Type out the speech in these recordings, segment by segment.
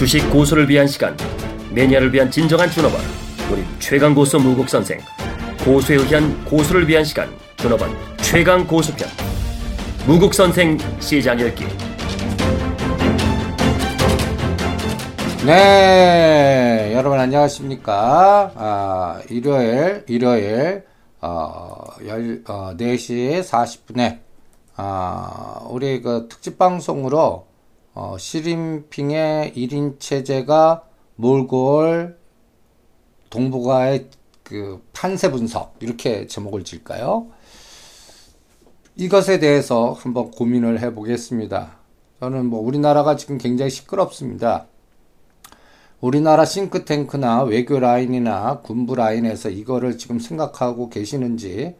주식 고수를 위한 시간 매니아를 위한 진정한 준업원 우리 최강 고수 무국 선생 고수에 의한 고수를 위한 시간 준업원 최강 고수편 무국 선생 시장 열기 네, 여러분 안녕하십니까? 아, 일요일, 일요일, 어, 열, 어, 4시 40분에, 아, 우리 그 특집 방송으로, 어, 시림핑의 1인 체제가 올 동북아의 그 판세 분석, 이렇게 제목을 질까요? 이것에 대해서 한번 고민을 해 보겠습니다. 저는 뭐 우리나라가 지금 굉장히 시끄럽습니다. 우리나라 싱크탱크나 외교 라인이나 군부 라인에서 이거를 지금 생각하고 계시는지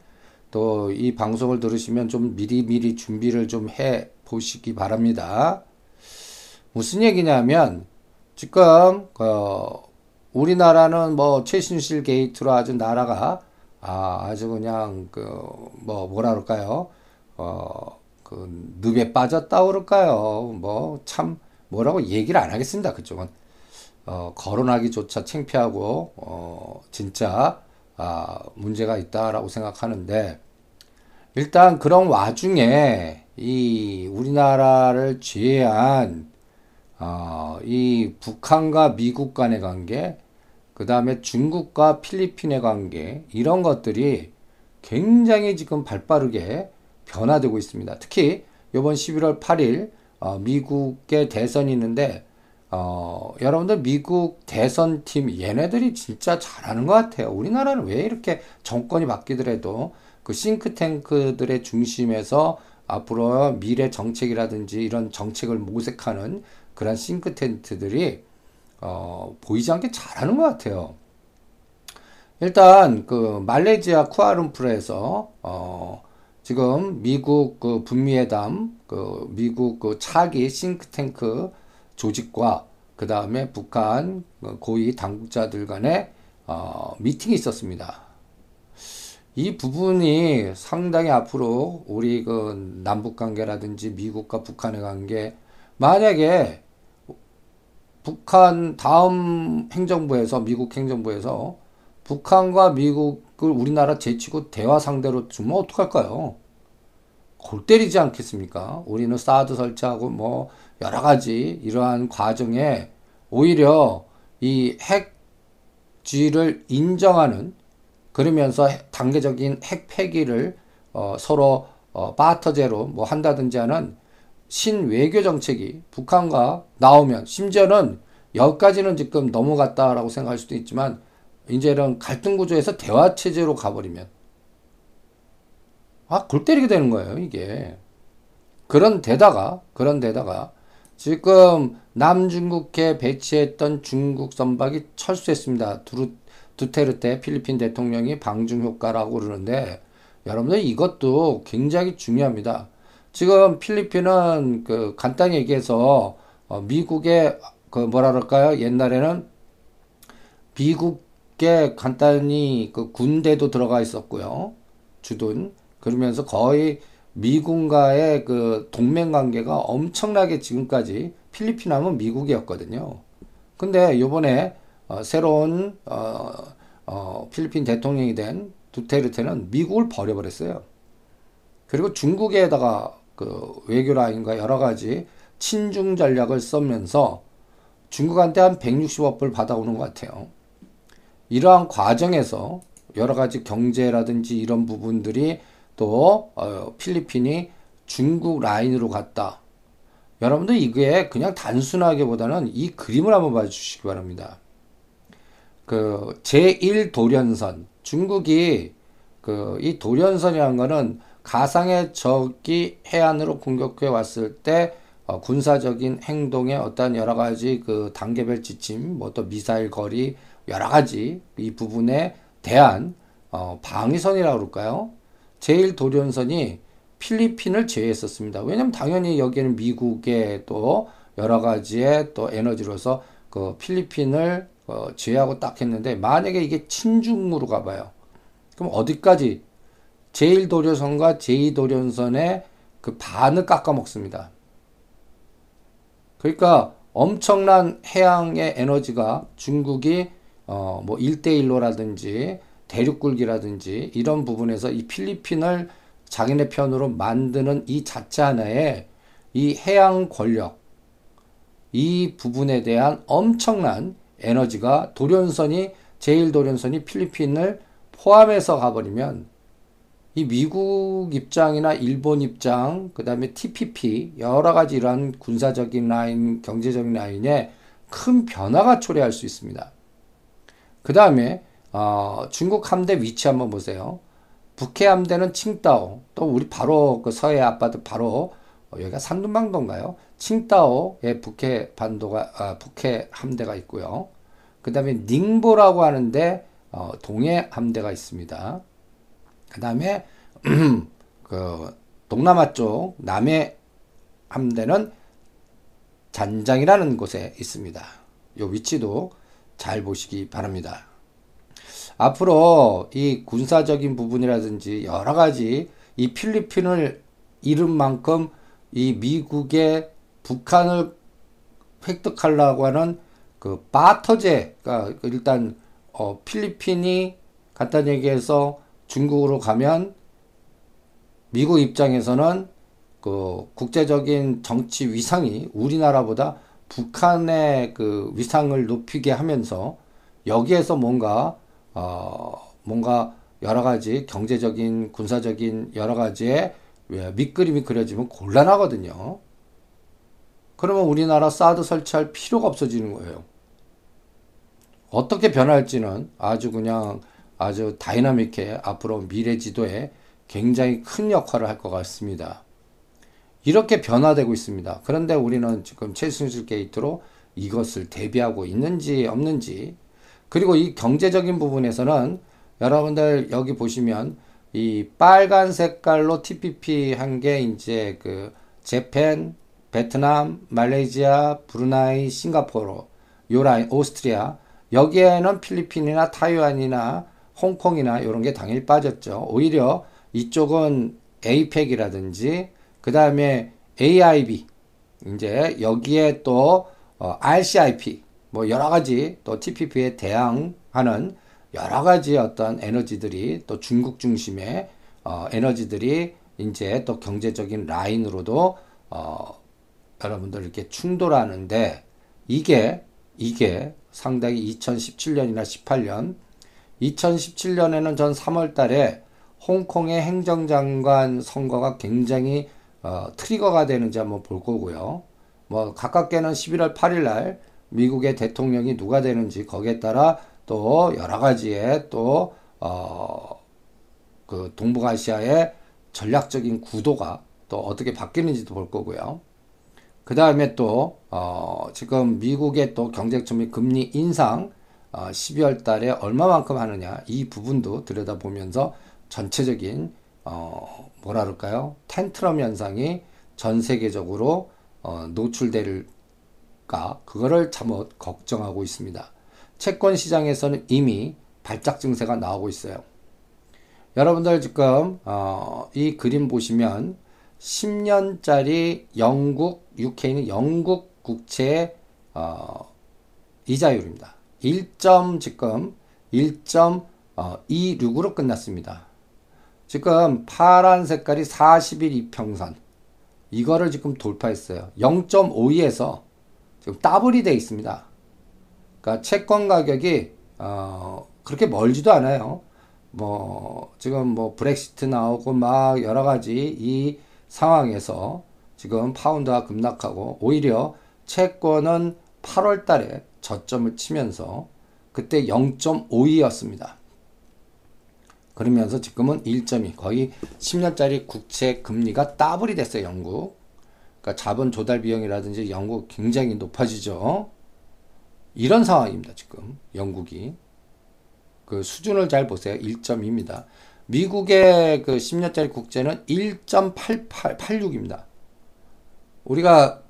또 이 방송을 들으시면 좀 미리미리 준비를 좀 해 보시기 바랍니다. 무슨 얘기냐면 지금 어 우리나라는 뭐 최순실 게이트로 아주 나라가 아 아주 그냥 그 뭐 뭐라 그럴까요? 어 그 늪에 빠졌다 그럴까요? 뭐 참 뭐라고 얘기를 안 하겠습니다. 그쪽은. 어, 거론하기조차 창피하고 어, 진짜 아, 문제가 있다라고 생각하는데 일단 그런 와중에 이 우리나라를 제외한 어, 이 북한과 미국 간의 관계, 그 다음에 중국과 필리핀의 관계 이런 것들이 굉장히 지금 발빠르게 변화되고 있습니다. 특히 이번 11월 8일 어, 미국의 대선이 있는데 어, 여러분들 미국 대선팀 얘네들이 진짜 잘하는 것 같아요. 우리나라는 왜 이렇게 정권이 바뀌더라도 그 싱크탱크들의 중심에서 앞으로 미래 정책이라든지 이런 정책을 모색하는 그런 싱크탱크들이 어, 보이지 않게 잘하는 것 같아요. 일단 그 말레이시아 쿠알룸푸르에서 어, 지금 미국 그 북미회담 그 미국 그 차기 싱크탱크 조직과 그 다음에 북한 고위 당국자들 간의 어, 미팅이 있었습니다. 이 부분이 상당히 앞으로 우리 그 남북 관계라든지 미국과 북한의 관계 만약에 북한 다음 행정부에서 미국 행정부에서 북한과 미국을 우리나라 제치고 대화 상대로 주면 어떡할까요? 골 때리지 않겠습니까? 우리는 사드 설치하고 뭐 여러 가지 이러한 과정에 오히려 이 핵지를 인정하는 그러면서 단계적인 핵 폐기를 어, 서로 어, 바터제로 뭐 한다든지 하는 신외교 정책이 북한과 나오면 심지어는 여기까지는 지금 넘어갔다라고 생각할 수도 있지만 이제 이런 갈등 구조에서 대화 체제로 가버리면 아, 골 때리게 되는 거예요, 이게. 그런 데다가, 그런 데다가, 지금 남중국해 배치했던 중국 선박이 철수했습니다. 두루, 두테르테 필리핀 대통령이 방중 효과라고 그러는데, 여러분들 이것도 굉장히 중요합니다. 지금 필리핀은 그 간단히 얘기해서 어, 미국의 그 뭐라 그럴까요? 옛날에는 미국의 간단히 그 군대도 들어가 있었고요. 주둔. 그러면서 거의 미군과의 그 동맹 관계가 엄청나게 지금까지 필리핀 하면 미국이었거든요. 근데 요번에 어, 새로운 어, 어, 필리핀 대통령이 된 두테르테는 미국을 버려버렸어요. 그리고 중국에다가 그 외교 라인과 여러 가지 친중 전략을 쓰면서 중국한테 한 160억 불 받아오는 것 같아요. 이러한 과정에서 여러 가지 경제라든지 이런 부분들이 또 어, 필리핀이 중국 라인으로 갔다. 여러분들 이게 그냥 단순하게보다는 이 그림을 한번 봐주시기 바랍니다. 그 제1 도련선 중국이 그 이 도련선이라는 거는 가상의 적이 해안으로 공격해 왔을 때 어, 군사적인 행동의 어떤 여러 가지 그 단계별 지침, 뭐 또 미사일 거리 여러 가지 이 부분에 대한 어, 방위선이라고 그럴까요? 제일 도련선이 필리핀을 제외했었습니다. 왜냐면 당연히 여기는 미국의 또 여러 가지의 또 에너지로서 그 필리핀을 어 제외하고 딱 했는데 만약에 이게 친중으로 가봐요. 그럼 어디까지 제일 도련선과 제2 도련선의 그 반을 깎아 먹습니다. 그러니까 엄청난 해양의 에너지가 중국이 어, 뭐 1대1로라든지 대륙굴기라든지 이런 부분에서 이 필리핀을 자기네 편으로 만드는 이 자체 하나의 이 해양 권력, 이 부분에 대한 엄청난 에너지가 도련선이, 제1도련선이 필리핀을 포함해서 가버리면 이 미국 입장이나 일본 입장, 그 다음에 TPP, 여러 가지 이러한 군사적인 라인, 경제적인 라인에 큰 변화가 초래할 수 있습니다. 그 다음에, 어, 중국 함대 위치 한번 보세요. 북해 함대는 칭따오, 또 우리 바로 그 서해 아파트 바로 어, 여기가 산둥방도인가요? 칭따오에 북해 반도가, 아, 북해 함대가 있고요. 그 다음에 닝보라고 하는데, 어, 동해 함대가 있습니다. 그 다음에 그 동남아 쪽 남해 함대는 잔장이라는 곳에 있습니다. 이 위치도 잘 보시기 바랍니다. 앞으로 이 군사적인 부분이라든지 여러 가지 이 필리핀을 잃은 만큼 이 미국의 북한을 획득하려고 하는 그 바터제가 일단 어 필리핀이 간단히 얘기해서 중국으로 가면 미국 입장에서는 그 국제적인 정치 위상이 우리나라보다 북한의 그 위상을 높이게 하면서 여기에서 뭔가 어 뭔가 여러 가지 경제적인 군사적인 여러 가지의 밑그림이 그려지면 곤란하거든요. 그러면 우리나라 사드 설치할 필요가 없어지는 거예요. 어떻게 변할지는 아주 그냥 아주 dynamic해 앞으로 미래 지도에 굉장히 큰 역할을 할 것 같습니다. 이렇게 변화되고 있습니다. 그런데 우리는 지금 최순실 게이트로 이것을 대비하고 있는지 없는지 그리고 이 경제적인 부분에서는 여러분들 여기 보시면 이 빨간 색깔로 TPP 한 게 이제 그 Japan, 베트남, 말레이시아, 브루나이, 싱가포르, 요라인, 오스트리아 여기에는 필리핀이나 타이완이나 홍콩이나 이런 게 당연히 빠졌죠. 오히려 이쪽은 APEC이라든지 그 다음에 AIB 이제 여기에 또 어, RCIP 뭐 여러 가지 또 TPP에 대항하는 여러 가지 어떤 에너지들이 또 중국 중심의 어, 에너지들이 이제 또 경제적인 라인으로도 어, 여러분들 이렇게 충돌하는데 이게 이게 상당히 2017년이나 18년 2017년에는 전 3월 달에 홍콩의 행정장관 선거가 굉장히 어, 트리거가 되는지 한번 볼 거고요. 뭐 가깝게는 11월 8일 날 미국의 대통령이 누가 되는지 거기에 따라 또 여러 가지의 또 어, 그 동북아시아의 전략적인 구도가 또 어떻게 바뀌는지도 볼 거고요. 그 다음에 또 어, 지금 미국의 또 경제적 및 금리 인상 어, 12월 달에 얼마만큼 하느냐 이 부분도 들여다보면서 전체적인 어, 뭐라 그럴까요? 텐트럼 현상이 전 세계적으로 어, 노출될까 그거를 잘못 걱정하고 있습니다. 채권 시장에서는 이미 발작 증세가 나오고 있어요. 여러분들 지금 어, 이 그림 보시면 10년짜리 영국 UK는 영국 국채 어, 이자율입니다. 1점 지금 1.26으로 끝났습니다. 지금 파란 색깔이 40일 이평선 이거를 지금 돌파했어요. 0.52에서 지금 더블이 돼 있습니다. 그러니까 채권 가격이 어, 그렇게 멀지도 않아요. 뭐 지금 뭐 브렉시트 나오고 막 여러 가지 이 상황에서 지금 파운드가 급락하고 오히려 채권은 8월 달에 저점을 치면서 그때 0.52였습니다. 그러면서 지금은 1점이 거의 10년짜리 국채 금리가 더블이 됐어요, 영국. 그러니까 자본 조달 비용이라든지 영국 굉장히 높아지죠. 이런 상황입니다, 지금. 영국이. 그 수준을 잘 보세요. 1.2입니다. 미국의 그 10년짜리 국채는 1.8886입니다. 우리가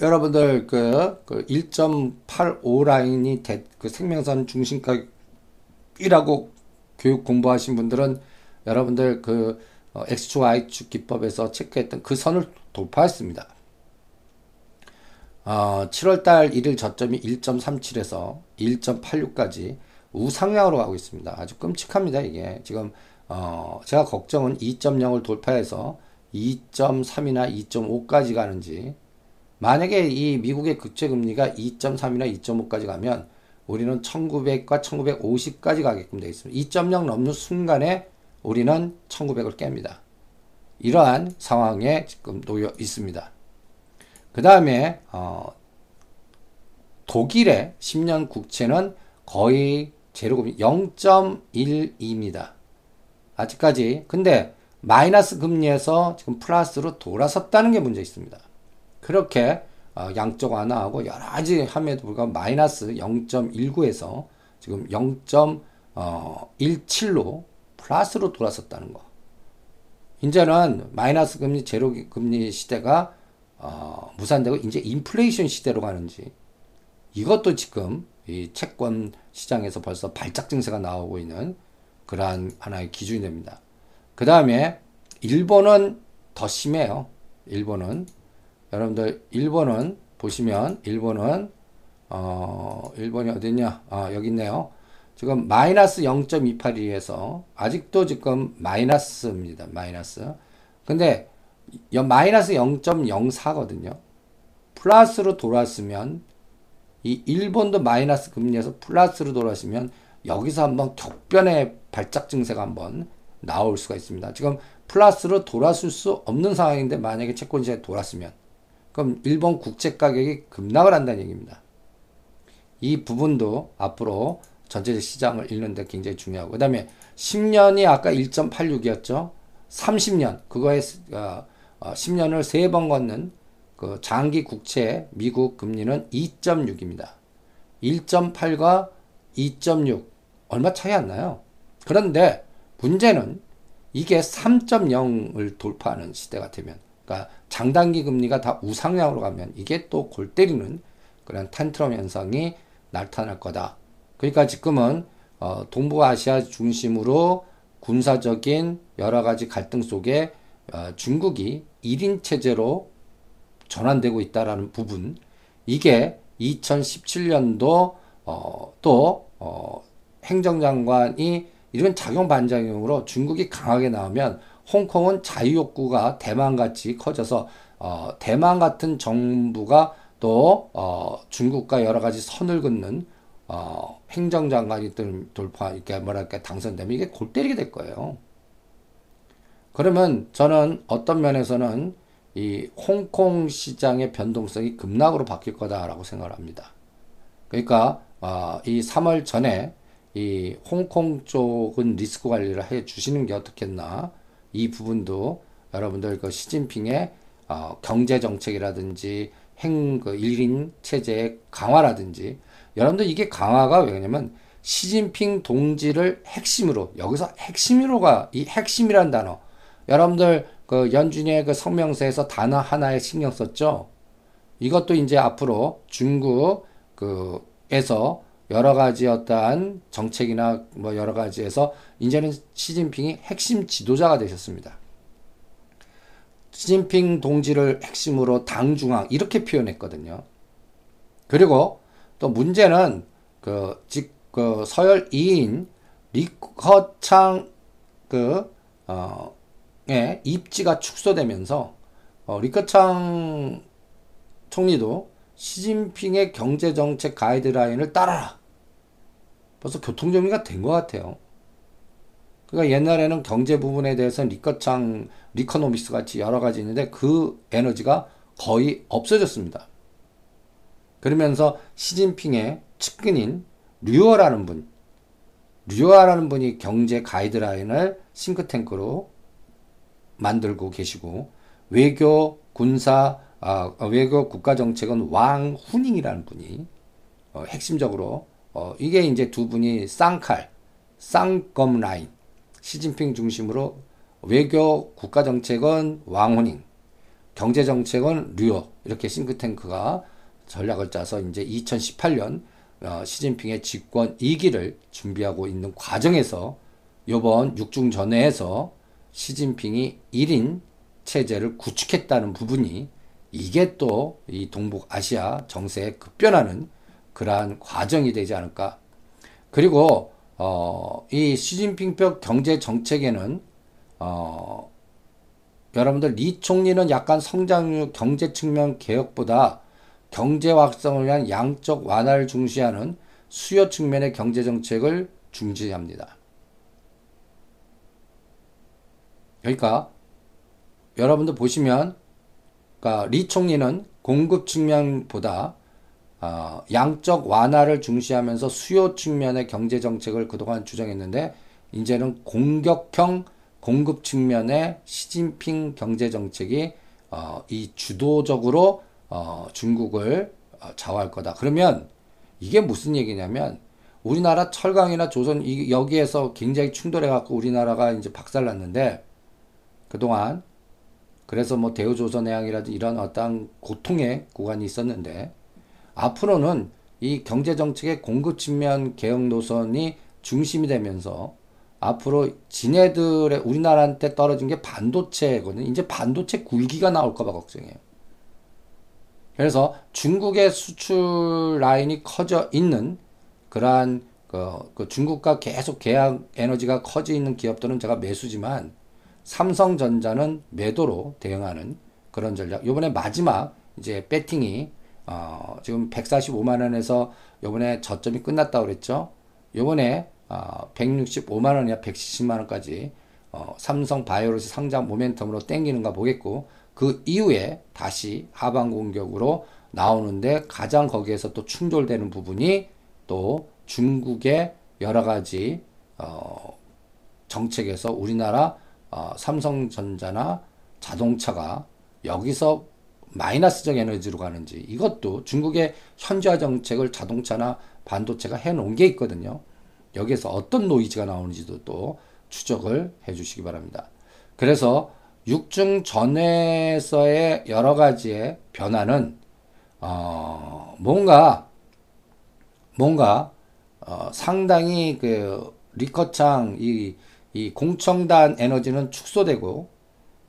여러분들 그, 그 1.85 라인이 대, 그 생명선 중심가이라고 교육 공부하신 분들은 여러분들 그 어, X축, Y축 기법에서 체크했던 그 선을 돌파했습니다. 어, 7월달 1일 저점이 1.37에서 1.86까지 우상향으로 가고 있습니다. 아주 끔찍합니다, 이게. 지금, 어, 제가 걱정은 2.0을 돌파해서 2.3이나 2.5까지 가는지, 만약에 이 미국의 국채 금리가 2.3이나 2.5까지 가면 우리는 1900과 1950까지 가게끔 되어 있습니다. 2.0 넘는 순간에 우리는 1900을 깹니다. 이러한 상황에 지금 놓여 있습니다. 그 다음에 어, 독일의 10년 국채는 거의 제로금리 0.12입니다. 아직까지 근데 마이너스 금리에서 지금 플러스로 돌아섰다는 게 문제 있습니다. 그렇게 어, 양쪽 완화하고 여러 가지 함에도 불구하고 마이너스 0.19에서 지금 0.17로 플러스로 돌아섰다는 거. 이제는 마이너스 금리, 제로 금리 시대가 어, 무산되고 이제 인플레이션 시대로 가는지 이것도 지금 이 채권 시장에서 벌써 발작 증세가 나오고 있는 그러한 하나의 기준이 됩니다. 그 다음에 일본은 더 심해요. 일본은 여러분들 일본은 보시면 일본은 어 일본이 어딨냐? 아 여기 있네요. 지금 마이너스 0.28에서 아직도 지금 마이너스입니다. 마이너스. 근데 마이너스 0.04거든요. 플러스로 돌았으면 이 일본도 마이너스 금리에서 플러스로 돌았으면 여기서 한번 격변의 발작 증세가 한번 나올 수가 있습니다. 지금 플러스로 돌았을 수 없는 상황인데 만약에 채권시장에 돌았으면 그럼 일본 국채 가격이 급락을 한다는 얘기입니다. 이 부분도 앞으로 전체적 시장을 읽는데 굉장히 중요하고 그 다음에 10년이 아까 1.86이었죠. 30년 그거에 어, 10년을 어, 세번 걷는 그 장기 국채 미국 금리는 2.6입니다. 1.8과 2.6 얼마 차이 안 나요. 그런데 문제는 이게 3.0을 돌파하는 시대가 되면 그러니까 장단기 금리가 다 우상향으로 가면 이게 또 골 때리는 그런 탄트럼 현상이 나타날 거다. 그러니까 지금은 어, 동부아시아 중심으로 군사적인 여러 가지 갈등 속에 어, 중국이 1인 체제로 전환되고 있다라는 부분 이게 2017년도 어, 또 어, 행정장관이 이런 작용 반작용으로 중국이 강하게 나오면 홍콩은 자유욕구가 대만같이 커져서 어, 대만 같은 정부가 또 어, 중국과 여러 가지 선을 긋는 어, 행정장관이 돌파 이렇게 뭐랄까 당선되면 이게 골 때리게 될 거예요. 그러면 저는 어떤 면에서는 이 홍콩 시장의 변동성이 급락으로 바뀔 거다라고 생각을 합니다. 그러니까 어, 이 3월 전에 이 홍콩 쪽은 리스크 관리를 해 주시는 게 어떻겠나 이 부분도 여러분들 그 시진핑의 어, 경제 정책이라든지 행그 1인 체제의 강화라든지 여러분들 이게 강화가 왜냐면 시진핑 동지를 핵심으로 여기서 핵심으로가 이 핵심이란 단어 여러분들 그 연준의 그 성명서에서 단어 하나에 신경 썼죠. 이것도 이제 앞으로 중국 그에서 여러 가지 어떠한 정책이나 뭐 여러 가지에서 이제는 시진핑이 핵심 지도자가 되셨습니다. 시진핑 동지를 핵심으로 당 중앙 이렇게 표현했거든요. 그리고 또 문제는 그, 직, 그 서열 2인 리커창 그, 어, 의 입지가 축소되면서 어, 리커창 총리도 시진핑의 경제정책 가이드라인을 따라라. 벌써 교통정리가 된 것 같아요. 그러니까 옛날에는 경제 부분에 대해서는 리커창, 리커노믹스 같이 여러 가지 있는데 그 에너지가 거의 없어졌습니다. 그러면서 시진핑의 측근인 류어라는 분, 류어라는 분이 경제 가이드라인을 싱크탱크로 만들고 계시고 외교 군사 아, 외교 국가 정책은 왕 후닝이라는 분이 어, 핵심적으로 어, 이게 이제 두 분이 쌍칼 쌍검 라인 시진핑 중심으로 외교 국가 정책은 왕후닝 경제 정책은 류어 이렇게 싱크탱크가 전략을 짜서 이제 2018년 어, 시진핑의 집권 2기를 준비하고 있는 과정에서 요번 육중전회에서 시진핑이 1인 체제를 구축했다는 부분이 이게 또 이 동북아시아 정세에 급변하는 그러한 과정이 되지 않을까. 그리고 어, 이 시진핑표 경제 정책에는 어, 여러분들 리 총리는 약간 성장률 경제 측면 개혁보다 경제 확성을 위한 양적 완화를 중시하는 수요 측면의 경제 정책을 중시합니다. 그러니까 여러분들 보시면 그러니까 리 총리는 공급 측면보다 어, 양적 완화를 중시하면서 수요 측면의 경제 정책을 그동안 주장했는데 이제는 공격형 공급 측면의 시진핑 경제 정책이 어, 이 주도적으로 어, 중국을 어, 좌우할 거다. 그러면 이게 무슨 얘기냐면 우리나라 철강이나 조선 이, 여기에서 굉장히 충돌해 갖고 우리나라가 이제 박살났는데 그동안 그래서 뭐 대우조선해양이라든 이런 어떤 고통의 구간이 있었는데 앞으로는 이 경제 정책의 공급 측면 개혁 노선이 중심이 되면서 앞으로 지네들의 우리나라한테 떨어진 게 반도체거든요. 이제 반도체 굴기가 나올까봐 걱정해요. 그래서 중국의 수출 라인이 커져 있는 그러한 그, 그 중국과 계속 계약 에너지가 커져 있는 기업들은 제가 매수지만 삼성전자는 매도로 대응하는 그런 전략. 요번에 마지막 이제 배팅이 어, 지금 145만 원에서 요번에 저점이 끝났다고 그랬죠. 요번에 어, 165만 원이야 170만 원까지 어, 삼성 바이오로스 상장 모멘텀으로 땡기는가 보겠고 그 이후에 다시 하방 공격으로 나오는데 가장 거기에서 또 충돌되는 부분이 또 중국의 여러 가지 어, 정책에서 우리나라 어, 삼성전자나 자동차가 여기서 마이너스적 에너지로 가는지 이것도 중국의 현지화 정책을 자동차나 반도체가 해놓은 게 있거든요. 여기에서 어떤 노이즈가 나오는지도 또 추적을 해 주시기 바랍니다. 그래서 육중 전에서의 여러 가지의 변화는 어, 뭔가 뭔가 어, 상당히 그 리커창 이, 이 공청단 에너지는 축소되고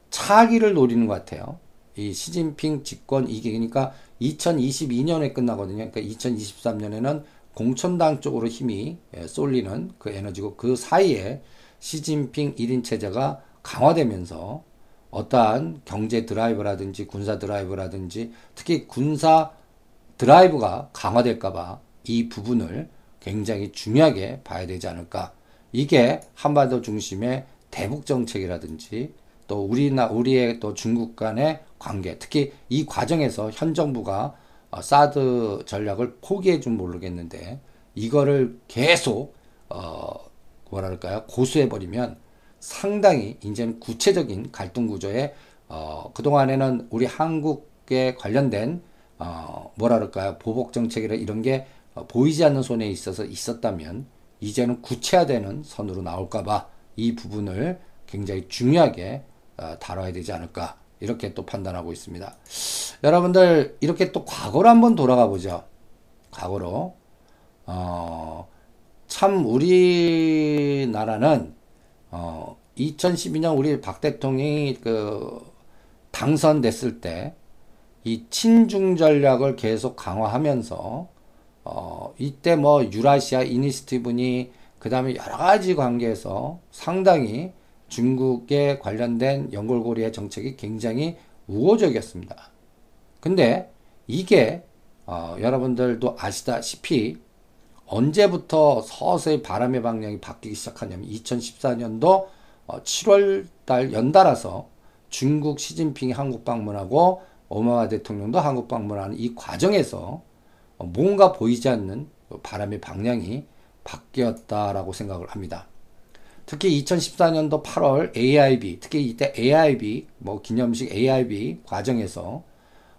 차기를 노리는 것 같아요. 이 시진핑 집권 2기 그러니까 2022년에 끝나거든요. 그러니까 2023년에는 공청단 쪽으로 힘이 예, 쏠리는 그 에너지고 그 사이에 시진핑 1인 체제가 강화되면서 어떠한 경제 드라이브라든지 군사 드라이브라든지 특히 군사 드라이브가 강화될까봐 이 부분을 굉장히 중요하게 봐야 되지 않을까. 이게 한반도 중심의 대북 정책이라든지 또 우리나 우리의 또 중국 간의 관계, 특히 이 과정에서 현 정부가 어, 사드 전략을 포기해 준 모르겠는데 이거를 계속 어 뭐랄까요? 고수해 버리면 상당히 이제는 구체적인 갈등 구조에 어 그동안에는 우리 한국에 관련된 어 뭐랄까요? 보복 정책이라 이런 게 어, 보이지 않는 손에 있어서 있었다면 이제는 구체화되는 선으로 나올까봐 이 부분을 굉장히 중요하게 어, 다뤄야 되지 않을까 이렇게 또 판단하고 있습니다. 여러분들 이렇게 또 과거로 한번 돌아가 보죠. 과거로 어, 참 우리나라는 어, 2012년 우리 박 대통령이 그 당선됐을 때 이 친중 전략을 계속 강화하면서 어, 이때 뭐 유라시아 이니스티브니 그 다음에 여러 가지 관계에서 상당히 중국에 관련된 연골고리의 정책이 굉장히 우호적이었습니다. 근데 이게 어, 여러분들도 아시다시피 언제부터 서서히 바람의 방향이 바뀌기 시작하냐면 2014년도 어, 7월 달 연달아서 중국 시진핑이 한국 방문하고 오바마 대통령도 한국 방문하는 이 과정에서 어, 뭔가 보이지 않는 바람의 방향이 바뀌었다라고 생각을 합니다. 특히 2014년도 8월 AIB, 특히 이때 AIB, 뭐 기념식 AIB 과정에서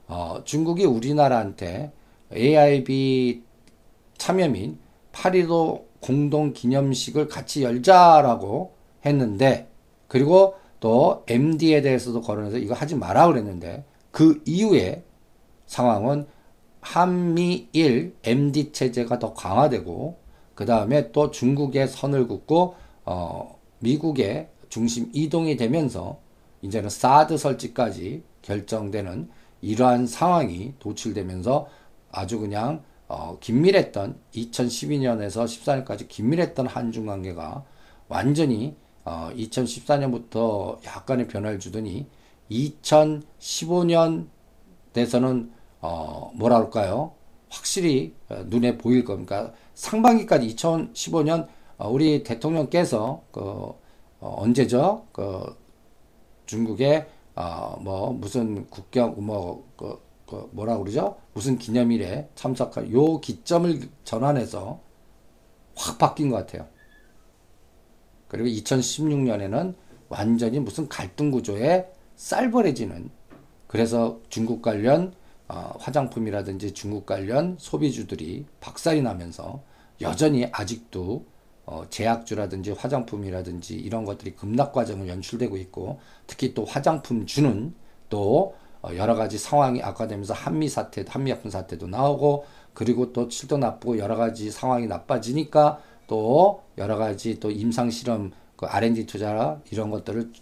어, 중국이 우리나라한테 AIB 참여 및8.15 공동 기념식을 같이 열자라고 했는데, 그리고 또 MD에 대해서도 거론해서 이거 하지 마라 그랬는데, 그 이후에 상황은 한미일 MD 체제가 더 강화되고, 그 다음에 또 중국의 선을 긋고 어, 미국의 중심 이동이 되면서 이제는 사드 설치까지 결정되는 이러한 상황이 도출되면서 아주 그냥 어, 긴밀했던 2012년에서 14년까지 긴밀했던 한중 관계가 완전히 어, 2014년부터 약간의 변화를 주더니 2015년 돼서는 어, 뭐라 그럴까요? 확실히 어, 눈에 보일 겁니다. 그러니까 상반기까지 2015년 어, 우리 대통령께서 그 어, 언제죠? 그 중국의 어, 뭐 무슨 국경 뭐 그 그 뭐라 그러죠? 무슨 기념일에 참석할 요 기점을 전환해서 확 바뀐 것 같아요. 그리고 2016년에는 완전히 무슨 갈등 구조에 쌀벌해지는 그래서 중국 관련 어, 화장품이라든지 중국 관련 소비주들이 박살이 나면서 여전히 아직도 어, 제약주라든지 화장품이라든지 이런 것들이 급락 과정을 연출되고 있고 특히 또 화장품주는 또 어, 여러 가지 상황이 악화되면서 한미 사태, 한미약품 사태도 나오고 그리고 또 칠도 나쁘고 여러 가지 상황이 나빠지니까 또 여러 가지 또 임상 실험 그 R&D 투자 이런 것들을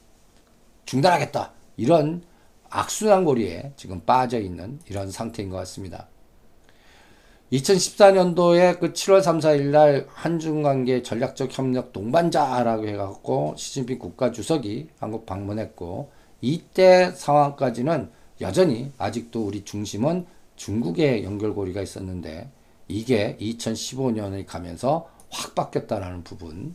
중단하겠다 이런 악순환 고리에 지금 빠져 있는 이런 상태인 것 같습니다. 2014년도에 그 7월 3, 4일 날 한중 관계 전략적 협력 동반자라고 해갖고 시진핑 국가 주석이 한국 방문했고 이때 상황까지는 여전히 아직도 우리 중심은 중국의 연결고리가 있었는데 이게 2015년에 가면서 확 바뀌었다라는 부분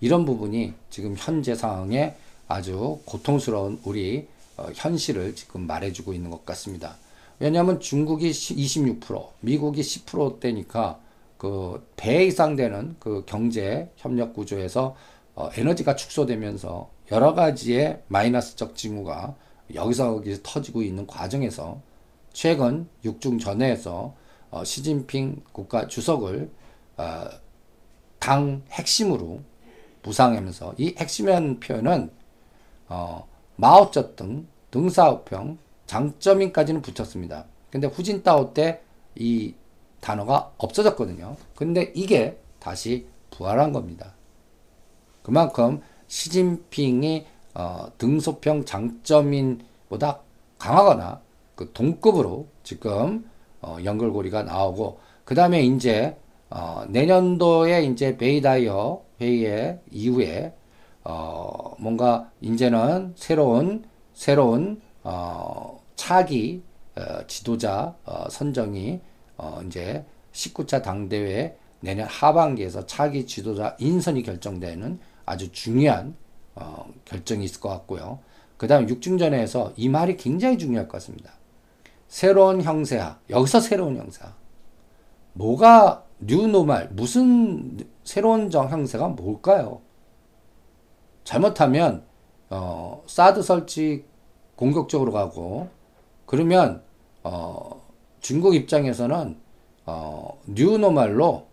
이런 부분이 지금 현재 상황에 아주 고통스러운 우리 어, 현실을 지금 말해주고 있는 것 같습니다. 왜냐하면 중국이 26%, 미국이 10%대니까 그 배 이상 되는 그 경제 협력 구조에서 어, 에너지가 축소되면서 여러 가지의 마이너스적 징후가 여기서 여기서 터지고 있는 과정에서 최근 육중 전회에서 어, 시진핑 국가 주석을 어, 당 핵심으로 부상하면서 이 핵심이라는 표현은 어, 마오쩌둥 등사우평 장점인까지는 붙였습니다. 근데 후진따오 때 이 단어가 없어졌거든요. 근데 이게 다시 부활한 겁니다. 그만큼 시진핑이 어, 등소평 장점인보다 강하거나 그 동급으로 지금 어, 연결고리가 나오고 그 다음에 이제 어, 내년도에 이제 베이다이어 회의에 이후에 어, 뭔가 이제는 새로운 새로운 어, 차기 어, 지도자 어, 선정이 어, 이제 19차 당대회 내년 하반기에서 차기 지도자 인선이 결정되는 아주 중요한 어, 결정이 있을 것 같고요. 그 다음 육중전에서 이 말이 굉장히 중요할 것 같습니다. 새로운 형세화. 여기서 새로운 형세화. 뭐가 뉴노말 무슨 새로운 정 형세가 뭘까요? 잘못하면 어, 사드 설치 공격적으로 가고 그러면 어, 중국 입장에서는 어, 뉴노말로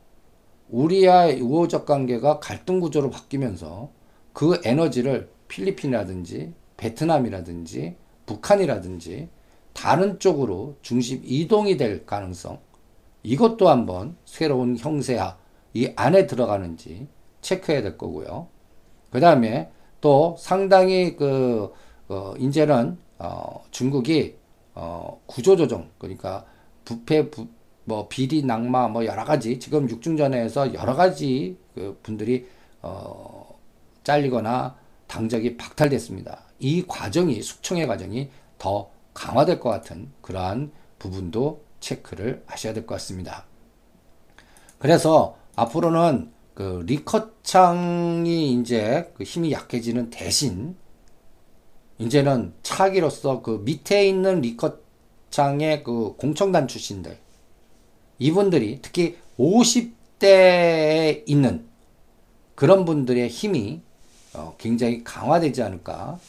우리와의 우호적 관계가 갈등 구조로 바뀌면서 그 에너지를 필리핀이라든지 베트남이라든지 북한이라든지 다른 쪽으로 중심 이동이 될 가능성 이것도 한번 새로운 형세화 이 안에 들어가는지 체크해야 될 거고요. 그 다음에 또 상당히 그, 어, 이제는, 어, 중국이, 어, 구조조정, 그러니까 부패, 부, 뭐, 비리, 낙마, 뭐, 여러 가지, 지금 육중전에서 여러 가지 그 분들이, 어, 잘리거나 당적이 박탈됐습니다. 이 과정이, 숙청의 과정이 더 강화될 것 같은 그러한 부분도 체크를 하셔야 될 것 같습니다. 그래서 앞으로는 그 리커창이 이제 그 힘이 약해지는 대신 이제는 차기로서 그 밑에 있는 리커창의 그 공청단 출신들 이분들이 특히 50대에 있는 그런 분들의 힘이 어 굉장히 강화되지 않을까.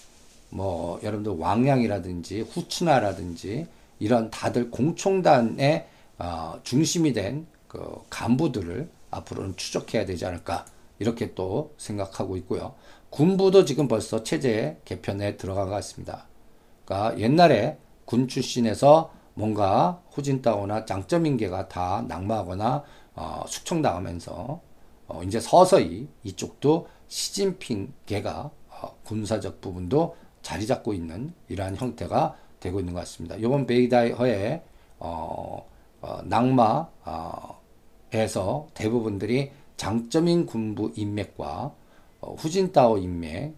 뭐 여러분들 왕량이라든지 후추나라든지 이런 다들 공청단의 어 중심이 된 그 간부들을 앞으로는 추적해야 되지 않을까 이렇게 또 생각하고 있고요. 군부도 지금 벌써 체제 개편에 들어간 습니다 그러니까 옛날에 군 출신에서 뭔가 후진따오나 장점인계가 다 낙마하거나 어, 숙청당하면서 어, 이제 서서히 이쪽도 시진핑계가 어, 군사적 부분도 자리 잡고 있는 이러한 형태가 되고 있는 것 같습니다. 이번 베이다이허의 어, 어, 낙마에서 대부분들이 장점인 군부 인맥과 어, 후진타오 인맥,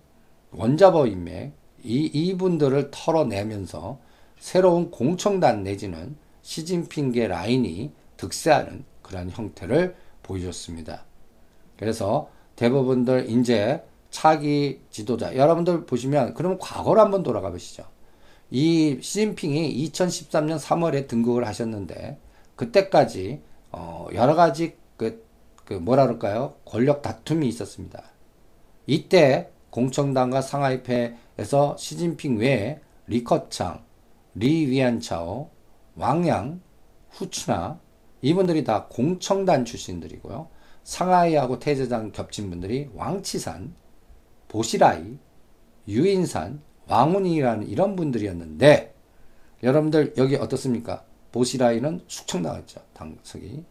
원자버 인맥 이 이분들을 털어내면서 새로운 공청단 내지는 시진핑계 라인이 득세하는 그런 형태를 보여줬습니다. 그래서 대부분들 이제 차기 지도자 여러분들 보시면 그러면 과거로 한번 돌아가 보시죠. 이 시진핑이 2013년 3월에 등극을 하셨는데 그때까지 어 여러 가지 그, 그 뭐라 그럴까요? 권력 다툼이 있었습니다. 이때 공청당과 상하이패에서 시진핑 외에 리커창, 리위안차오, 왕양, 후추나 이분들이 다 공청단 출신들이고요. 상하이하고 태제장 겹친 분들이 왕치산, 보시라이, 유인산, 왕훈이라는 이런 분들이었는데 여러분들 여기 어떻습니까? 보시라이는 숙청당했죠. 당석이.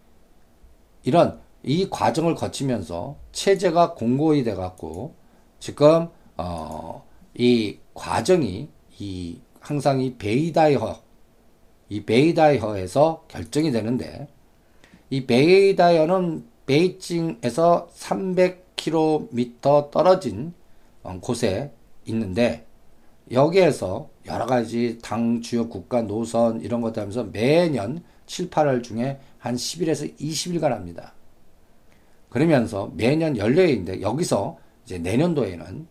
이런 이 과정을 거치면서 체제가 공고히 돼 갖고 지금 어, 이 과정이 이 항상 이 베이다이허 이 베이다이허에서 결정이 되는데 이 베이다이허는 베이징에서 300km 떨어진 어, 곳에 있는데 여기에서 여러 가지 당 주요 국가 노선 이런 것들 하면서 매년 7, 8월 중에 한 10일에서 20일간 합니다. 그러면서 매년 연례인데 여기서 이제 내년도에는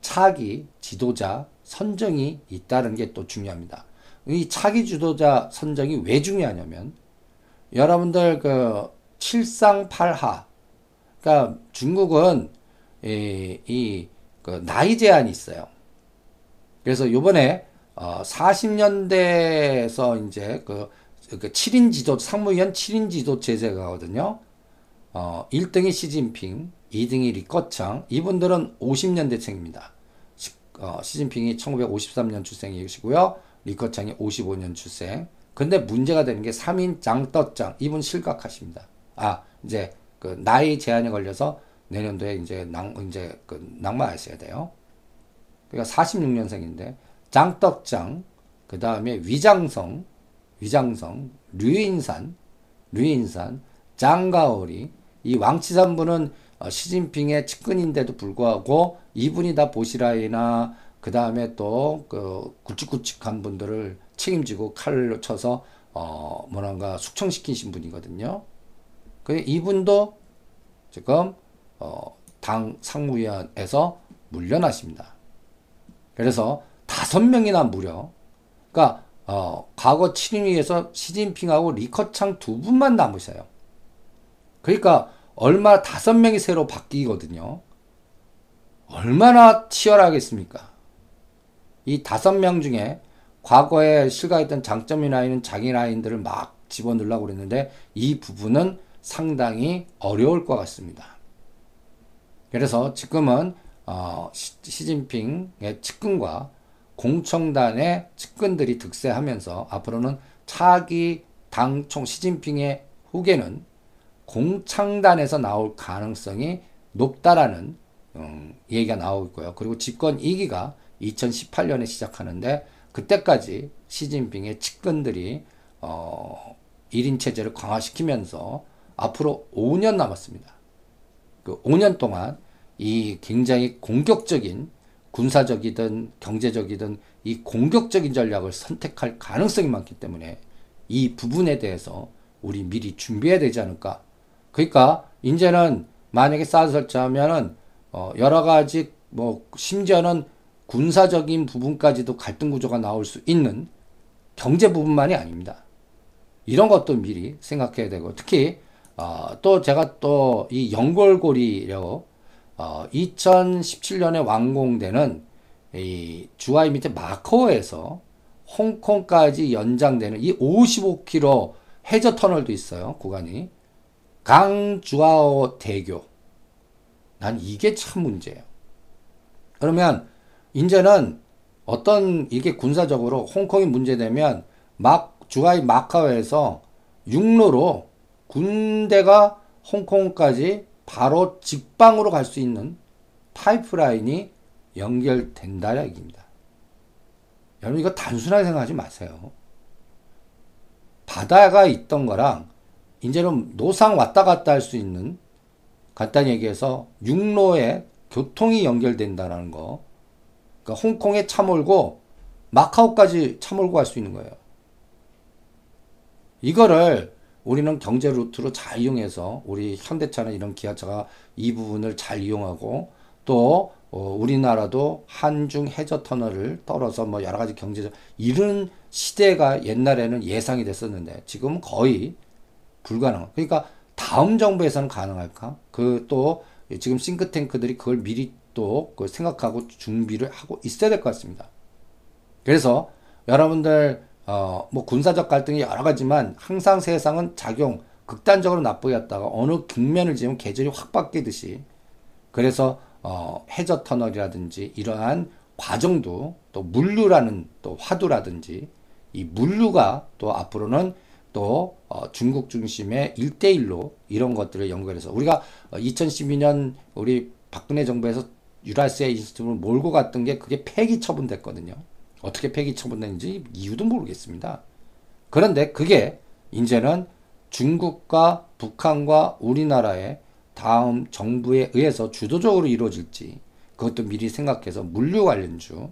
차기 지도자 선정이 있다는 게 또 중요합니다. 이 차기 지도자 선정이 왜 중요하냐면 여러분들 그 칠상팔하 그러니까 중국은 이, 이그 나이 제한이 있어요. 그래서 요번에 어 40년대에서 이제 그, 그 7인 지도 상무위원 7인 지도 제재가거든요. 어 1등이 시진핑, 2등이 리커창, 이분들은 50년대생입니다. 시, 어, 시진핑이 1953년 출생이시고요. 리커창이 55년 출생. 근데 문제가 되는 게 3인 장떠짱, 이분 실각하십니다. 아, 이제 그 나이 제한에 걸려서 내년도에 이제 낭, 이제 그 낙마하셔야 돼요. 그러니까 46년생인데, 장떡장, 그 다음에 위장성, 위장성, 류인산, 류인산, 장가오리, 이 왕치산부는 어, 시진핑의 측근인데도 불구하고 이분이 다 보시라이나 그 다음에 또 그 굵직굵직한 분들을 책임지고 칼로 쳐서 어 뭐란가 숙청시키신 분이거든요. 그 이분도 지금 어 당 상무위원에서 물려나십니다. 그래서 다섯 명이나 무려 그러니까 어 과거 7인위에서 시진핑하고 리커창 두 분만 남으셔요. 그러니까 얼마 다섯 명이 새로 바뀌거든요. 얼마나 치열하겠습니까? 이 다섯 명 중에 과거에 실가했던 장점이 나있는 장애 라인들을 막 집어넣으려고 그랬는데 이 부분은 상당히 어려울 것 같습니다. 그래서 지금은 어, 시진핑의 측근과 공청단의 측근들이 득세하면서 앞으로는 차기 당총 시진핑의 후계는 공창단에서 나올 가능성이 높다라는 음, 얘기가 나오고 있고요. 그리고 집권 2기가 2018년에 시작하는데 그때까지 시진핑의 측근들이 어, 1인 체제를 강화시키면서 앞으로 5년 남았습니다. 그 5년 동안 이 굉장히 공격적인 군사적이든 경제적이든 이 공격적인 전략을 선택할 가능성이 많기 때문에 이 부분에 대해서 우리 미리 준비해야 되지 않을까 그러니까 이제는 만약에 사드 설치하면은 어 여러 가지 뭐 심지어는 군사적인 부분까지도 갈등 구조가 나올 수 있는 경제 부분만이 아닙니다. 이런 것도 미리 생각해야 되고 특히 어, 또 제가 또 이 연골고리라고 어, 2017년에 완공되는 이 주하이 밑에 마커에서 홍콩까지 연장되는 이 55km 해저 터널도 있어요 구간이 강주아오 대교. 난 이게 참 문제예요. 그러면 이제는 어떤 이게 군사적으로 홍콩이 문제되면 막 주하이 마카오에서 육로로 군대가 홍콩까지 바로 직방으로 갈 수 있는 파이프라인이 연결된다 얘기입니다. 여러분 이거 단순하게 생각하지 마세요. 바다가 있던 거랑 이제는 노상 왔다 갔다 할 수 있는 간단히 얘기해서 육로에 교통이 연결된다는 거. 그러니까 홍콩에 차 몰고 마카오까지 차 몰고 갈 수 있는 거예요. 이거를 우리는 경제 루트로 잘 이용해서 우리 현대차나 이런 기아차가 이 부분을 잘 이용하고 또 어, 우리나라도 한중 해저 터널을 떨어서 뭐 여러 가지 경제적 이런 시대가 옛날에는 예상이 됐었는데 지금은 거의 불가능. 그러니까 다음 정부에서는 가능할까? 그 또 지금 싱크탱크들이 그걸 미리 또 생각하고 준비를 하고 있어야 될 것 같습니다. 그래서 여러분들 어, 뭐 군사적 갈등이 여러 가지만 항상 세상은 작용 극단적으로 나쁘겠다가 어느 국면을 지으면 계절이 확 바뀌듯이 그래서 어, 해저 터널이라든지 이러한 과정도 또 물류라는 또 화두라든지 이 물류가 또 앞으로는 또 어, 중국 중심의 일대일로 이런 것들을 연결해서 우리가 2012년 우리 박근혜 정부에서 유라시아 인스티튜트를 몰고 갔던 게 그게 폐기 처분됐거든요. 어떻게 폐기 처분됐는지 이유도 모르겠습니다. 그런데 그게 이제는 중국과 북한과 우리나라의 다음 정부에 의해서 주도적으로 이루어질지 그것도 미리 생각해서 물류 관련주,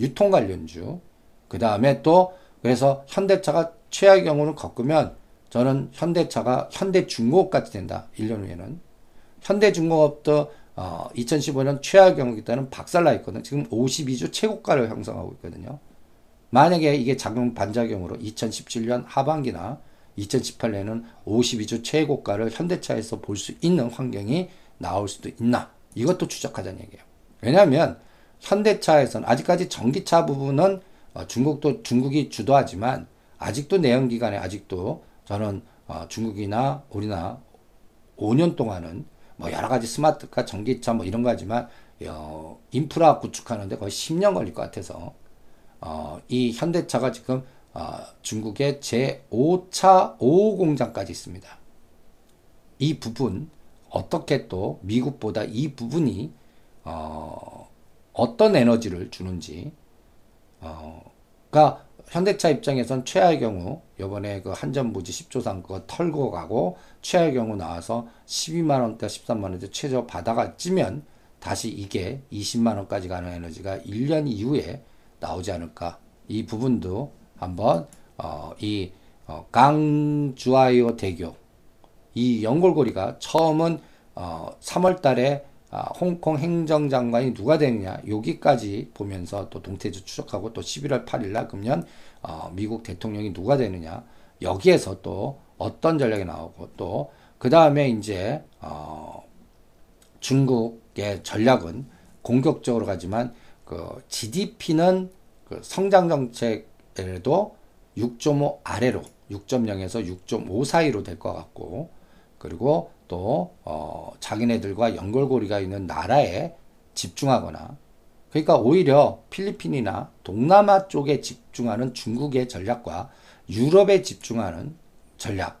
유통 관련주, 그 다음에 또 그래서 현대차가 최악의 경우는 겪으면 저는 현대차가 현대중공업같이 된다. 1년 후에는. 현대중공업도 어, 2015년 최악의 경우기 때는 박살나 있거든요. 지금 52주 최고가를 형성하고 있거든요. 만약에 이게 작용 반작용으로 2017년 하반기나 2018년에는 52주 최고가를 현대차에서 볼 수 있는 환경이 나올 수도 있나? 이것도 추적하자는 얘기예요. 왜냐하면 현대차에서는 아직까지 전기차 부분은 어, 중국도 중국이 주도하지만 아직도 내연기관에 아직도 저는 어, 중국이나 우리나 5년 동안은 뭐 여러 가지 스마트카, 전기차 뭐 이런 거 하지만 어, 인프라 구축하는데 거의 10년 걸릴 것 같아서 어, 이 현대차가 지금 어, 중국의 제5차 5호 공장까지 있습니다. 이 부분 어떻게 또 미국보다 이 부분이 어, 어떤 에너지를 주는지 어, 가 현대차 입장에선 최하의 경우 요번에 그 한전부지 10조상 그거 털고 가고 최하의 경우 나와서 12만 원대 13만 원대 최저 바다가 찌면 다시 이게 20만 원까지 가는 에너지가 1년 이후에 나오지 않을까. 이 부분도 한번 어, 이 어, 강주아이오 대교 이 연골고리가 처음은 어, 3월 달에 아, 홍콩 행정장관이 누가 되느냐 여기까지 보면서 또 동태주 추적하고 또 11월 8일 날 금년 어, 미국 대통령이 누가 되느냐 여기에서 또 어떤 전략이 나오고 또 그 다음에 이제 어, 중국의 전략은 공격적으로 가지만 그 GDP는 그 성장 정책에도 6.5 아래로 6.0에서 6.5 사이로 될 것 같고 그리고 또 어, 자기네들과 연결고리가 있는 나라에 집중하거나 그러니까 오히려 필리핀이나 동남아 쪽에 집중하는 중국의 전략과 유럽에 집중하는 전략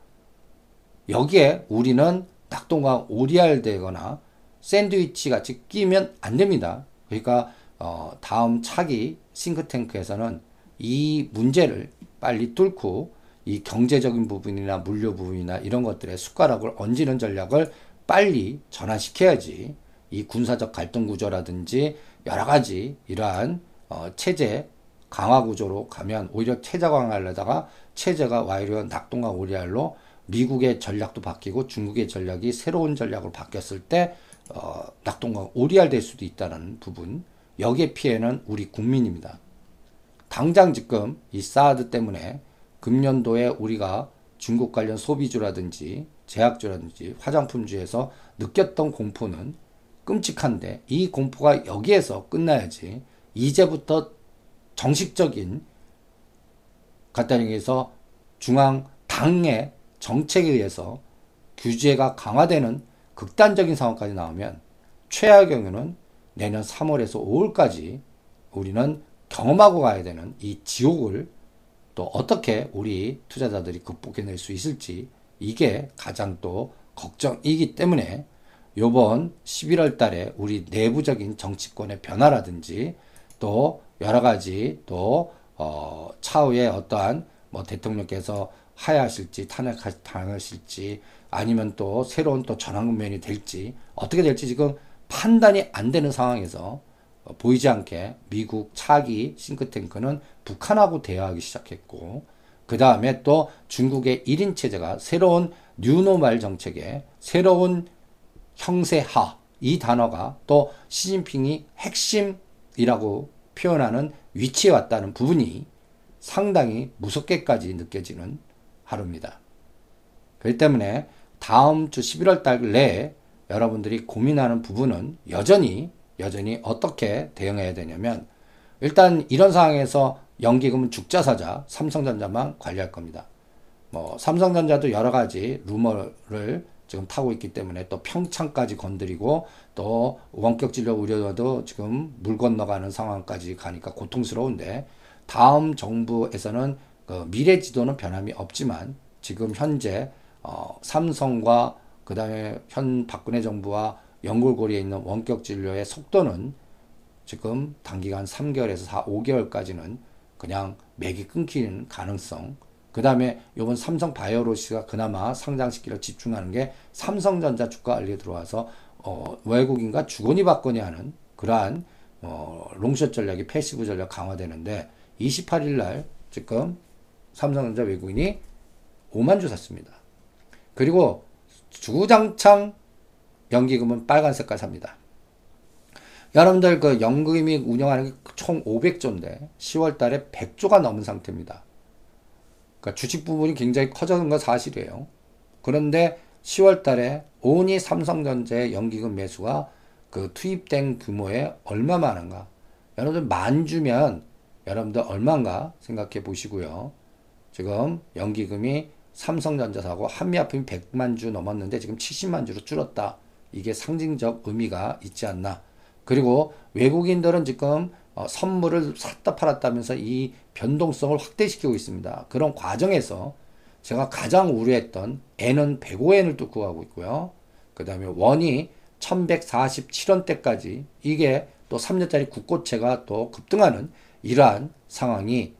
여기에 우리는 낙동강 오리알 되거나 샌드위치 같이 끼면 안 됩니다. 그러니까 어, 다음 차기 싱크탱크에서는 이 문제를 빨리 뚫고 이 경제적인 부분이나 물류 부분이나 이런 것들에 숟가락을 얹는 전략을 빨리 전환시켜야지 이 군사적 갈등 구조라든지 여러 가지 이러한 어, 체제 강화 구조로 가면 오히려 체제 강화하려다가 체제가 오히려 낙동강 오리알로 미국의 전략도 바뀌고 중국의 전략이 새로운 전략으로 바뀌었을 때 어, 낙동강 오리알 될 수도 있다는 부분 여기에 피해는 우리 국민입니다. 당장 지금 이 사드 때문에 금년도에 우리가 중국 관련 소비주라든지 제약주라든지 화장품주에서 느꼈던 공포는 끔찍한데 이 공포가 여기에서 끝나야지 이제부터 정식적인 간단히 얘기해서 중앙 당의 정책에 의해서 규제가 강화되는 극단적인 상황까지 나오면 최악의 경우는 내년 3월에서 5월까지 우리는 경험하고 가야 되는 이 지옥을 또 어떻게 우리 투자자들이 극복해낼 수 있을지 이게 가장 또 걱정이기 때문에 요번 11월 달에 우리 내부적인 정치권의 변화라든지 또 여러 가지 또 어, 차후에 어떠한 뭐 대통령께서 하야하실지 탄핵당하실지 아니면 또 새로운 또 전환국면이 될지 어떻게 될지 지금 판단이 안 되는 상황에서 어, 보이지 않게 미국 차기 싱크탱크는 북한하고 대화하기 시작했고 그 다음에 또 중국의 1인 체제가 새로운 뉴노말 정책의 새로운 형세화 이 단어가 또 시진핑이 핵심이라고 표현하는 위치에 왔다는 부분이 상당히 무섭게까지 느껴지는 하루입니다. 그렇기 때문에 다음 주 11월 달 내에 여러분들이 고민하는 부분은 여전히 여전히 어떻게 대응해야 되냐면 일단 이런 상황에서 연기금은 죽자 사자 삼성전자만 관리할 겁니다. 뭐 삼성전자도 여러 가지 루머를 지금 타고 있기 때문에 또 평창까지 건드리고 또 원격 진료 우려도 지금 물 건너가는 상황까지 가니까 고통스러운데 다음 정부에서는 그 미래 지도는 변함이 없지만 지금 현재 어, 삼성과 그 다음에 현 박근혜 정부와 연결고리에 있는 원격 진료의 속도는 지금 단기간 3개월에서 4, 5개월까지는 그냥 맥이 끊기는 가능성. 그 다음에 요번 삼성 바이오로직스가 그나마 상장시키려 집중하는 게 삼성전자 주가 관리에 들어와서 어, 외국인과 주거니 받거니 하는 그러한 어, long short 전략이 passive 전략 강화되는데 28일 날 지금 삼성전자 외국인이 5만 주 샀습니다. 그리고 주구장창 연기금은 빨간 색깔 삽니다. 여러분들 그 연금이 운영하는 게 총 500조인데 10월 달에 100조가 넘은 상태입니다. 그러니까 주식 부분이 굉장히 커져는 건 사실이에요. 그런데 10월 달에 온이 삼성전자의 연기금 매수가 그 투입된 규모에 얼마 많은가? 여러분들 만 주면 여러분들 얼마인가 생각해 보시고요. 지금 연기금이 삼성전자 사고 한미아품이 100만 주 넘었는데 지금 70만 주로 줄었다. 이게 상징적 의미가 있지 않나. 그리고 외국인들은 지금 어, 선물을 샀다 팔았다면서 이 변동성을 확대시키고 있습니다. 그런 과정에서 제가 가장 우려했던 N은 105엔을 뚫고 가고 있고요. 그 다음에 원이 1147원대까지 이게 또 3년짜리 국고채가 또 급등하는 이러한 상황이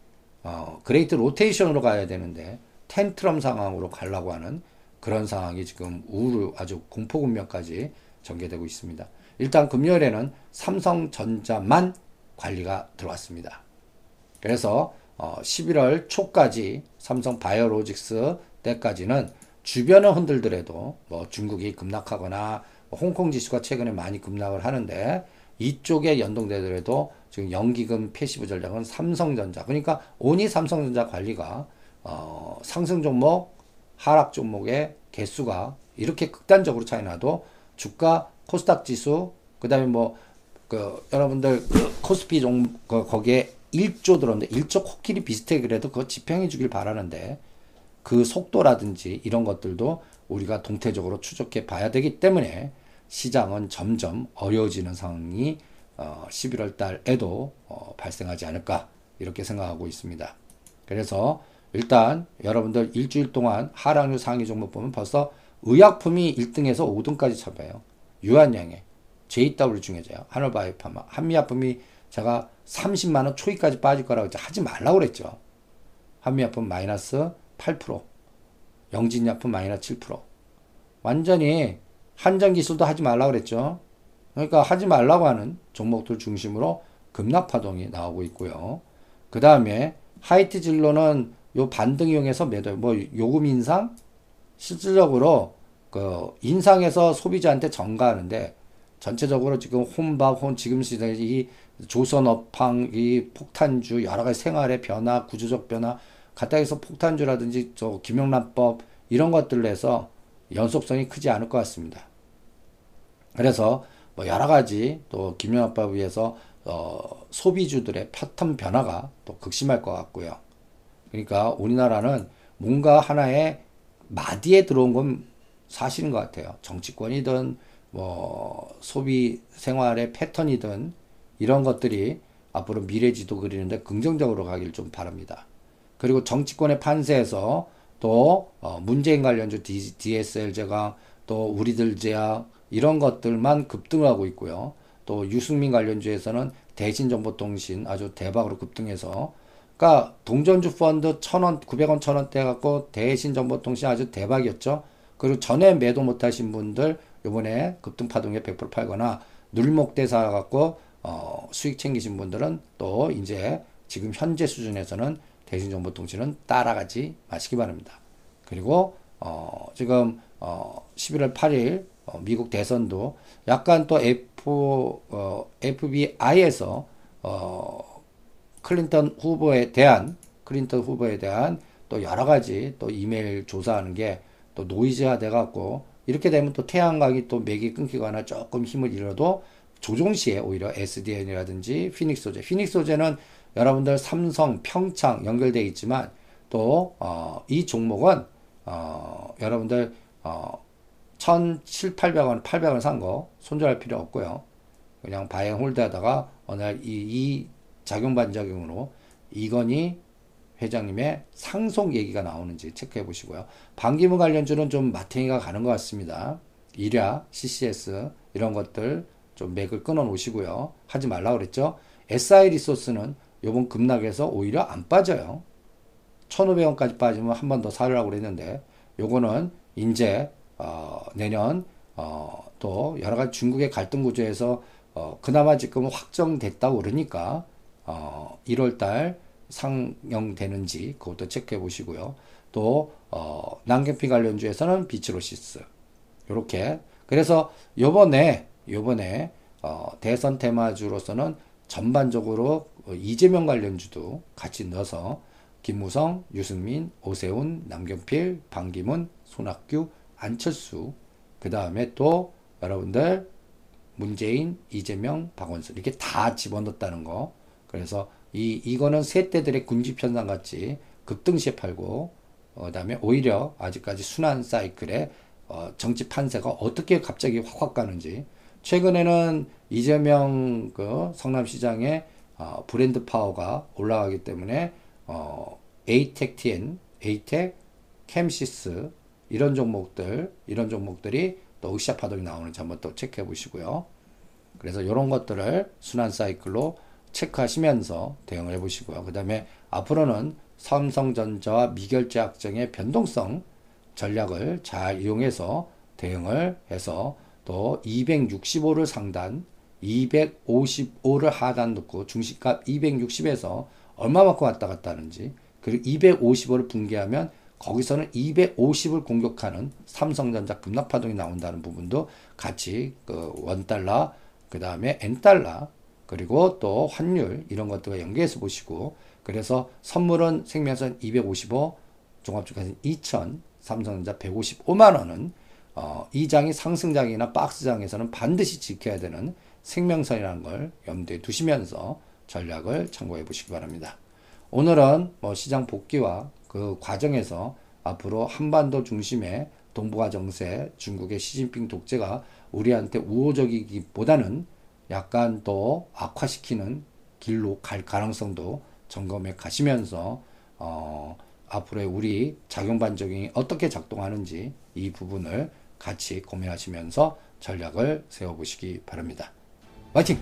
어, great rotation으로 가야 되는데 tantrum 상황으로 가려고 하는 그런 상황이 지금 우울 아주 공포 국면까지 전개되고 있습니다. 일단 금요일에는 삼성전자만 관리가 들어왔습니다. 그래서 어 11월 초까지 삼성 바이오로직스 때까지는 주변은 흔들더라도 뭐 중국이 급락하거나 뭐 홍콩 지수가 최근에 많이 급락을 하는데 이쪽에 연동되더라도 지금 연기금 passive 전략은 삼성전자 그러니까 only 삼성전자 관리가 어 상승 종목 하락 종목의 개수가 이렇게 극단적으로 차이 나도 주가 코스닥 지수 그 다음에 뭐 그 여러분들 그 코스피 종 그 거기에 1조 들었는데 1조 코끼리 비슷해 그래도 그거 집행해 주길 바라는데 그 속도라든지 이런 것들도 우리가 동태적으로 추적해 봐야 되기 때문에 시장은 점점 어려워지는 상황이 어 11월 달에도 어 발생하지 않을까 이렇게 생각하고 있습니다. 그래서 일단 여러분들 일주일 동안 하락률 상위 종목 보면 벌써 의약품이 1등에서 5등까지 쳐봐요. 유한양에 JW 중에서요. 하늘바이오파마 한미약품이 제가 30만 원 초이까지 빠질 거라고 하지 말라고 그랬죠. 한미약품 마이너스 8%, 영진약품 마이너스 7%. 완전히 한전기술도 하지 말라고 그랬죠. 그러니까 하지 말라고 하는 종목들 중심으로 급락 파동이 나오고 있고요. 그 다음에 하이트 진로는 요 반등 이용해서 매도, 뭐 요금 인상? 실질적으로 그 인상해서 소비자한테 전가하는데 전체적으로 지금 혼밥, 혼 지금 시대에 이 조선업황, 이 폭탄주 여러 가지 생활의 변화, 구조적 변화, 해서 폭탄주라든지 저 김영란법 이런 것들로 해서 연속성이 크지 않을 것 같습니다. 그래서 뭐 여러 가지 또 김영란법에 의해서 어, 소비주들의 패턴 변화가 또 극심할 것 같고요. 그러니까 우리나라는 뭔가 하나의 마디에 들어온 건 사실인 것 같아요. 정치권이든 뭐 소비 생활의 패턴이든 이런 것들이 앞으로 미래 지도 그리는데 긍정적으로 가길 좀 바랍니다. 그리고 정치권의 판세에서 또 어, 문재인 관련주 DSL 제가 또 우리들 제약 이런 것들만 급등하고 있고요. 또 유승민 관련주에서는 대신 정보통신 아주 대박으로 급등해서 그러니까 동전주 펀드 천원 900원, 천원대 갖고 대신 정보통신 아주 대박이었죠. 그리고 전에 매도 못하신 분들 요번에 급등파동에 100% 팔거나 눌목대 사 갖고 어, 수익 챙기신 분들은 또 이제 지금 현재 수준에서는 대신정보통신은 따라가지 마시기 바랍니다. 그리고 어, 지금 어, 11월 8일 어, 미국 대선도 약간 또 F, 어, FBI에서 어, 클린턴 후보에 대한 클린턴 후보에 대한 또 여러 가지 또 이메일 조사하는 게 또 노이즈화 돼 갖고 이렇게 되면 또 태양광이 또 맥이 끊기거나 조금 힘을 잃어도 조정 시에 오히려 SDN이라든지 피닉스 소재, 피닉스 소재는 여러분들 삼성, 평창 연결되어 있지만 또, 어, 이 종목은, 어, 여러분들, 어, 1,700, 800원, 800원 산 거 손절할 필요 없고요. 그냥 buy and hold 하다가 어느 날 이, 이 작용 반작용으로 이건희 회장님의 상속 얘기가 나오는지 체크해 보시고요. 반기문 관련주는 좀 마탱이가 가는 것 같습니다. 일야, CCS 이런 것들 좀 맥을 끊어 놓으시고요. 하지 말라 그랬죠. SI 리소스는 요번 급락에서 오히려 안 빠져요. 1,500원까지 빠지면 한 번 더 사려고 그랬는데 요거는 이제 어, 내년 어, 또 여러 가지 중국의 갈등 구조에서 어, 그나마 지금 확정됐다고 그러니까 어, 1월 달 상영되는지 그것도 체크해 보시고요. 또 어, 난경피 관련주에서는 비츠로시스 요렇게 그래서 요번에 요번에 어, 대선 테마주로서는 전반적으로 이재명 관련주도 같이 넣어서 김무성, 유승민, 오세훈, 남경필, 방기문, 손학규, 안철수 그 다음에 또 여러분들 문재인, 이재명, 박원순 이렇게 다 집어넣었다는 거. 그래서 이 이거는 세대들의 군집 현상 같이 급등시에 팔고 어, 그다음에 오히려 아직까지 순환 사이클에 어, 정치 판세가 어떻게 갑자기 확확 가는지 최근에는 이재명 그 성남시장의 어, 브랜드 파워가 올라가기 때문에 어, 에이텍TN, 에이텍, 캠시스 이런 종목들 이런 종목들이 또 으쌰 파동이 나오는지 한번 또 체크해 보시고요. 그래서 이런 것들을 순환 사이클로 체크하시면서 대응을 해 보시고요. 그 다음에 앞으로는 삼성전자와 미결제 확정의 변동성 전략을 잘 이용해서 대응을 해서 또 265를 상단, 255를 하단 놓고 중시값 260에서 얼마만큼 왔다 갔다 하는지 그리고 255를 붕괴하면 거기서는 250을 공격하는 삼성전자 급락파동이 나온다는 부분도 같이 그 원달러 그 다음에 엔달러 그리고 또 환율 이런 것들과 연계해서 보시고 그래서 선물은 생명선 255 종합주가는 2000 삼성전자 155만 원은 어, 이 장이 상승장이나 박스장에서는 반드시 지켜야 되는 생명선이라는 걸 염두에 두시면서 전략을 참고해 보시기 바랍니다. 오늘은 뭐 시장 복귀와 그 과정에서 앞으로 한반도 중심의 동북아 정세, 중국의 시진핑 독재가 우리한테 우호적이기보다는 약간 또 악화시키는 길로 갈 가능성도 점검해 가시면서 어, 앞으로의 우리 작용 반적이 어떻게 작동하는지 이 부분을 같이 고민하시면서 전략을 세워보시기 바랍니다. 화이팅!